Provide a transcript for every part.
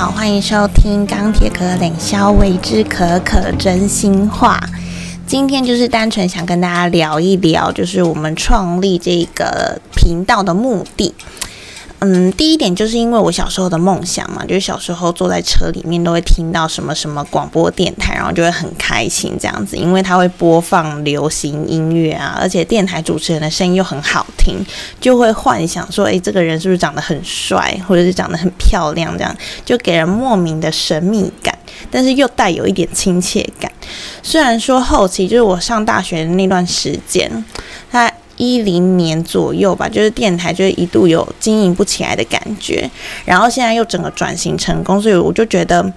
好，欢迎收听钢铁可冷消为之可可真心话。今天就是单纯想跟大家聊一聊，就是我们创立这个频道的目的。嗯，第一点就是因为我小时候的梦想嘛，就是小时候坐在车里面都会听到什么什么广播电台，然后就会很开心这样子，因为它会播放流行音乐啊，而且电台主持人的声音又很好听，就会幻想说，诶，这个人是不是长得很帅，或者是长得很漂亮，这样就给人莫名的神秘感，但是又带有一点亲切感。虽然说后期就是我上大学的那段时间，它。一零年左右吧，就是电台就是一度有经营不起来的感觉，然后现在又整个转型成功，所以我就觉得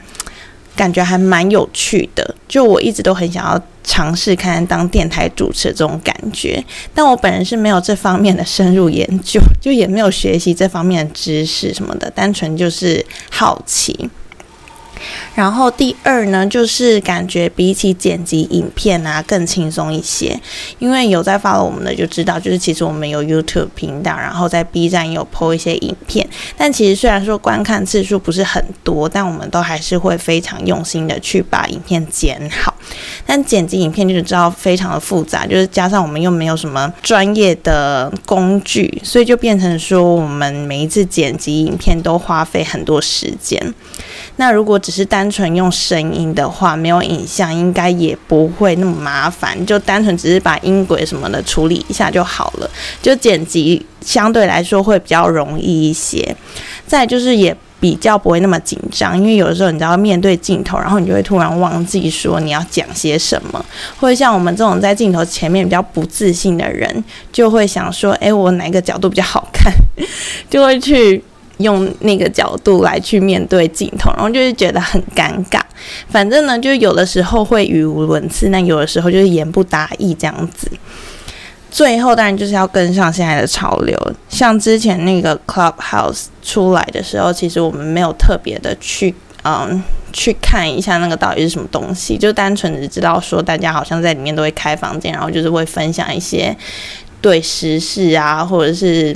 感觉还蛮有趣的。就我一直都很想要尝试看当电台主持这种感觉，但我本人是没有这方面的深入研究，就也没有学习这方面的知识什么的，单纯就是好奇。然后第二呢，就是感觉比起剪辑影片啊更轻松一些，因为有在发了我们的就知道，就是其实我们有 YouTube 频道，然后在 B 站有 PO 一些影片，但其实虽然说观看次数不是很多，但我们都还是会非常用心的去把影片剪好。但剪辑影片就是知道非常的复杂，就是加上我们又没有什么专业的工具，所以就变成说我们每一次剪辑影片都花费很多时间。那如果只是单单纯用声音的话，没有影像，应该也不会那么麻烦，就单纯只是把音轨什么的处理一下就好了。就剪辑相对来说会比较容易一些。再就是也比较不会那么紧张，因为有的时候你知道面对镜头，然后你就会突然忘记说你要讲些什么，或者像我们这种在镜头前面比较不自信的人，就会想说，诶，我哪个角度比较好看，就会去。用那个角度来去面对镜头，然后就是觉得很尴尬。反正呢，就有的时候会语无伦次，那有的时候就是言不达意这样子。最后当然就是要跟上现在的潮流，像之前那个 Clubhouse 出来的时候，其实我们没有特别的去嗯去看一下那个到底是什么东西，就单纯只知道说大家好像在里面都会开房间，然后就是会分享一些对时事啊，或者是。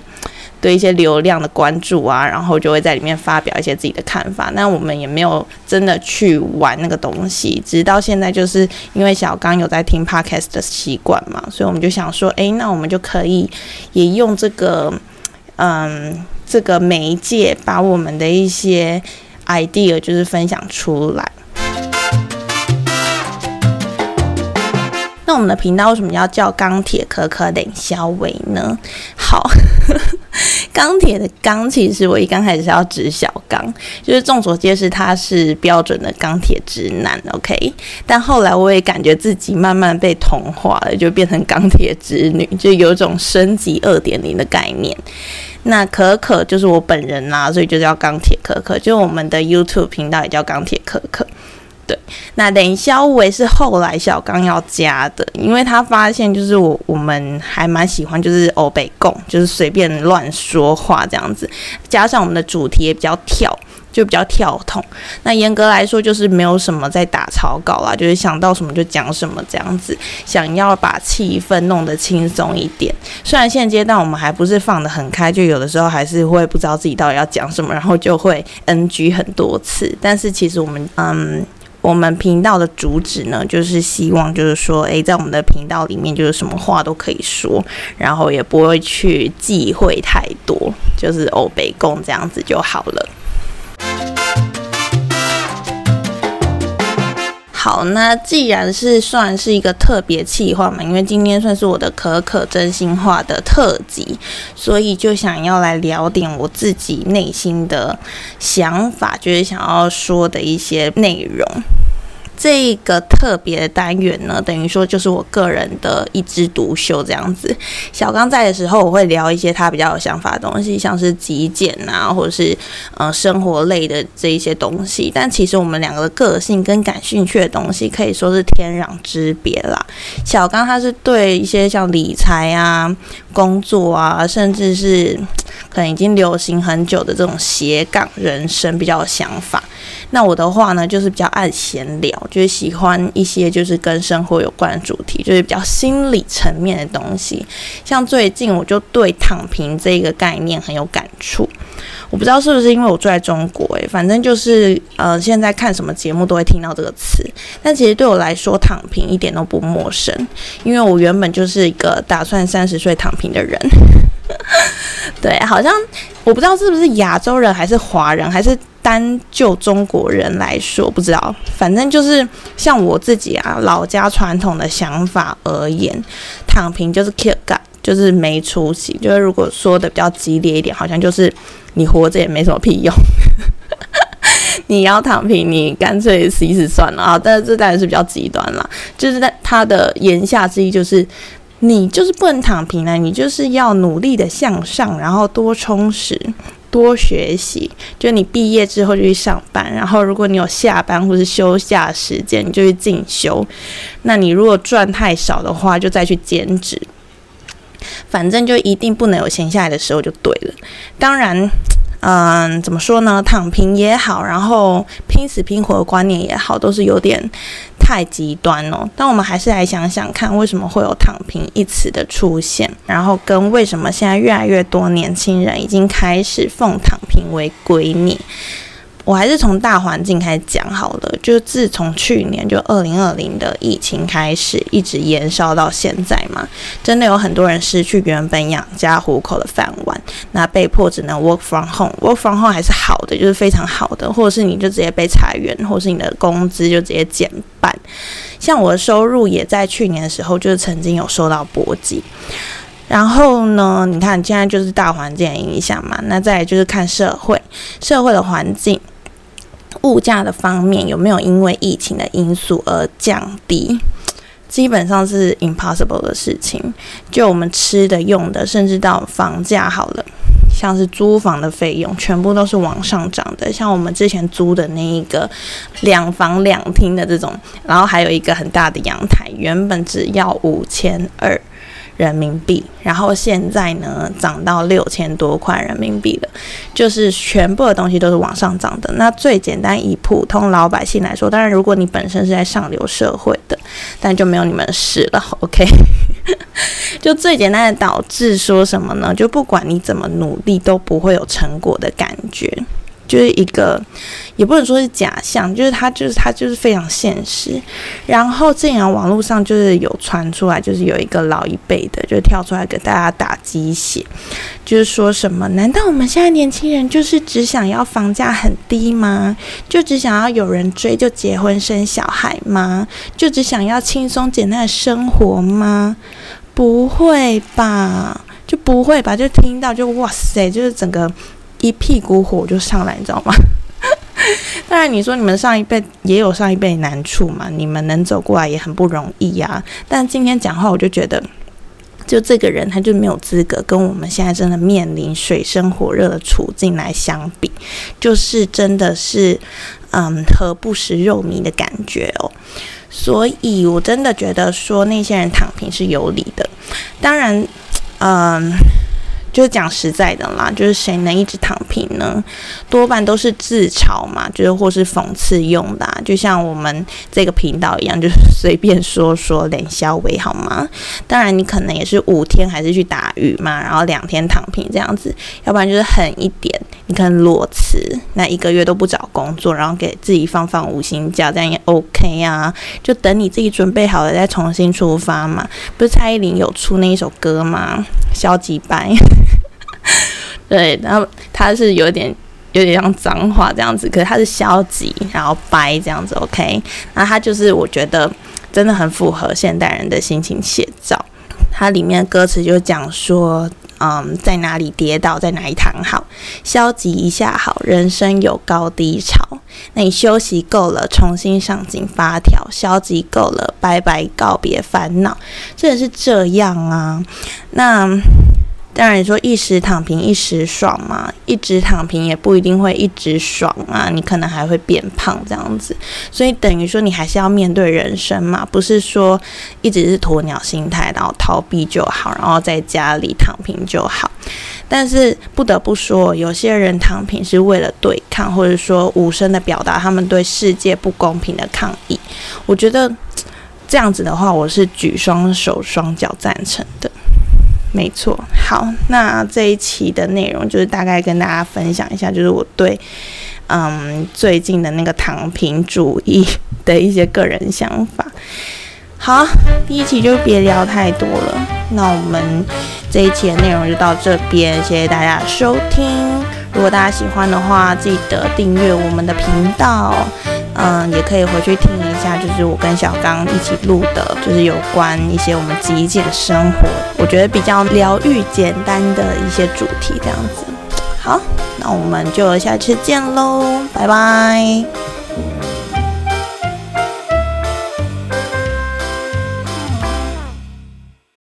对一些流量的关注啊，然后就会在里面发表一些自己的看法。那我们也没有真的去玩那个东西，直到现在就是因为小刚有在听 podcast 的习惯嘛，所以我们就想说，诶，那我们就可以也用这个，嗯，这个媒介把我们的一些 idea 就是分享出来。那我们的频道为什么要叫钢铁可可等肖伟呢？好。钢铁的钢，其实我一刚开始是要指小刚，就是众所皆知他是标准的钢铁直男，OK。但后来我也感觉自己慢慢被同化了，就变成钢铁直女，就有种升级二点零的概念。那可可就是我本人啦，所以就叫钢铁可可，就我们的 YouTube 频道也叫钢铁可可。那等肖伟是后来小刚要加的，因为他发现就是我我们还蛮喜欢就是欧北共，就是随便乱说话这样子，加上我们的主题也比较跳，就比较跳痛。那严格来说就是没有什么在打草稿啦，就是想到什么就讲什么这样子，想要把气氛弄得轻松一点。虽然现阶段我们还不是放得很开，就有的时候还是会不知道自己到底要讲什么，然后就会 NG 很多次。但是其实我们嗯。我们频道的主旨呢，就是希望，就是说，诶，在我们的频道里面，就是什么话都可以说，然后也不会去忌讳太多，就是欧北共这样子就好了。好，那既然是算是一个特别企划嘛，因为今天算是我的可可真心话的特辑，所以就想要来聊点我自己内心的想法，就是想要说的一些内容。这个特别的单元呢，等于说就是我个人的一枝独秀这样子。小刚在的时候，我会聊一些他比较有想法的东西，像是极简啊，或者是呃生活类的这一些东西。但其实我们两个的个性跟感兴趣的东西可以说是天壤之别啦。小刚他是对一些像理财啊、工作啊，甚至是可能已经流行很久的这种斜杠人生比较有想法。那我的话呢，就是比较爱闲聊，就是喜欢一些就是跟生活有关的主题，就是比较心理层面的东西。像最近我就对躺平这个概念很有感触。我不知道是不是因为我住在中国，诶，反正就是呃，现在看什么节目都会听到这个词。但其实对我来说，躺平一点都不陌生，因为我原本就是一个打算三十岁躺平的人。对，好像我不知道是不是亚洲人，还是华人，还是。单就中国人来说，不知道，反正就是像我自己啊，老家传统的想法而言，躺平就是 kill 干就是没出息。就是如果说的比较激烈一点，好像就是你活着也没什么屁用。你要躺平，你干脆死一死算了啊！但是这当然是比较极端啦，就是在他的言下之意就是，你就是不能躺平了，你就是要努力的向上，然后多充实。多学习，就你毕业之后就去上班，然后如果你有下班或是休假时间，你就去进修。那你如果赚太少的话，就再去兼职。反正就一定不能有闲下来的时候就对了。当然。嗯，怎么说呢？躺平也好，然后拼死拼活的观念也好，都是有点太极端哦。但我们还是来想想看，为什么会有“躺平”一词的出现，然后跟为什么现在越来越多年轻人已经开始奉躺平为圭臬。我还是从大环境开始讲好了，就自从去年就二零二零的疫情开始，一直延烧到现在嘛，真的有很多人失去原本养家糊口的饭碗，那被迫只能 work from home，work from home 还是好的，就是非常好的，或者是你就直接被裁员，或者是你的工资就直接减半。像我的收入也在去年的时候就是曾经有受到波及，然后呢，你看现在就是大环境的影响嘛，那再就是看社会，社会的环境。物价的方面有没有因为疫情的因素而降低？基本上是 impossible 的事情。就我们吃的、用的，甚至到房价好了，像是租房的费用，全部都是往上涨的。像我们之前租的那一个两房两厅的这种，然后还有一个很大的阳台，原本只要五千二。人民币，然后现在呢涨到六千多块人民币了，就是全部的东西都是往上涨的。那最简单以普通老百姓来说，当然如果你本身是在上流社会的，但就没有你们事了。OK，就最简单的导致说什么呢？就不管你怎么努力，都不会有成果的感觉。就是一个，也不能说是假象，就是它，就是它，就是非常现实。然后，竟然网络上就是有传出来，就是有一个老一辈的，就跳出来给大家打鸡血，就是说什么？难道我们现在年轻人就是只想要房价很低吗？就只想要有人追就结婚生小孩吗？就只想要轻松简单的生活吗？不会吧？就不会吧？就听到就哇塞，就是整个。一屁股火就上来，你知道吗？当然，你说你们上一辈也有上一辈难处嘛，你们能走过来也很不容易呀。但今天讲话，我就觉得，就这个人他就没有资格跟我们现在真的面临水深火热的处境来相比，就是真的是嗯，何不食肉糜的感觉哦。所以我真的觉得说那些人躺平是有理的。当然，嗯。就讲实在的啦，就是谁能一直躺平呢？多半都是自嘲嘛，就是或是讽刺用的，就像我们这个频道一样，就是随便说说，连消微好吗？当然，你可能也是五天还是去打鱼嘛，然后两天躺平这样子，要不然就是狠一点，你可能裸辞，那一个月都不找工作，然后给自己放放五星假，这样也 OK 啊。就等你自己准备好了再重新出发嘛。不是蔡依林有出那一首歌吗？消极掰。对，然后他是有点有点像脏话这样子，可是他是消极，然后掰这样子，OK。那他就是我觉得真的很符合现代人的心情写照。它里面歌词就讲说，嗯，在哪里跌倒，在哪里躺好，消极一下好，人生有高低潮。那你休息够了，重新上紧发条；消极够了，拜拜告别烦恼。真的是这样啊？那。当然，你说一时躺平一时爽嘛，一直躺平也不一定会一直爽啊，你可能还会变胖这样子。所以等于说，你还是要面对人生嘛，不是说一直是鸵鸟心态，然后逃避就好，然后在家里躺平就好。但是不得不说，有些人躺平是为了对抗，或者说无声的表达他们对世界不公平的抗议。我觉得这样子的话，我是举双手双脚赞成的。没错，好，那这一期的内容就是大概跟大家分享一下，就是我对嗯最近的那个躺平主义的一些个人想法。好，第一期就别聊太多了。那我们这一期的内容就到这边，谢谢大家收听。如果大家喜欢的话，记得订阅我们的频道。嗯，也可以回去听一下，就是我跟小刚一起录的，就是有关一些我们极简生活，我觉得比较疗愈、简单的一些主题，这样子。好，那我们就下次见喽，拜拜。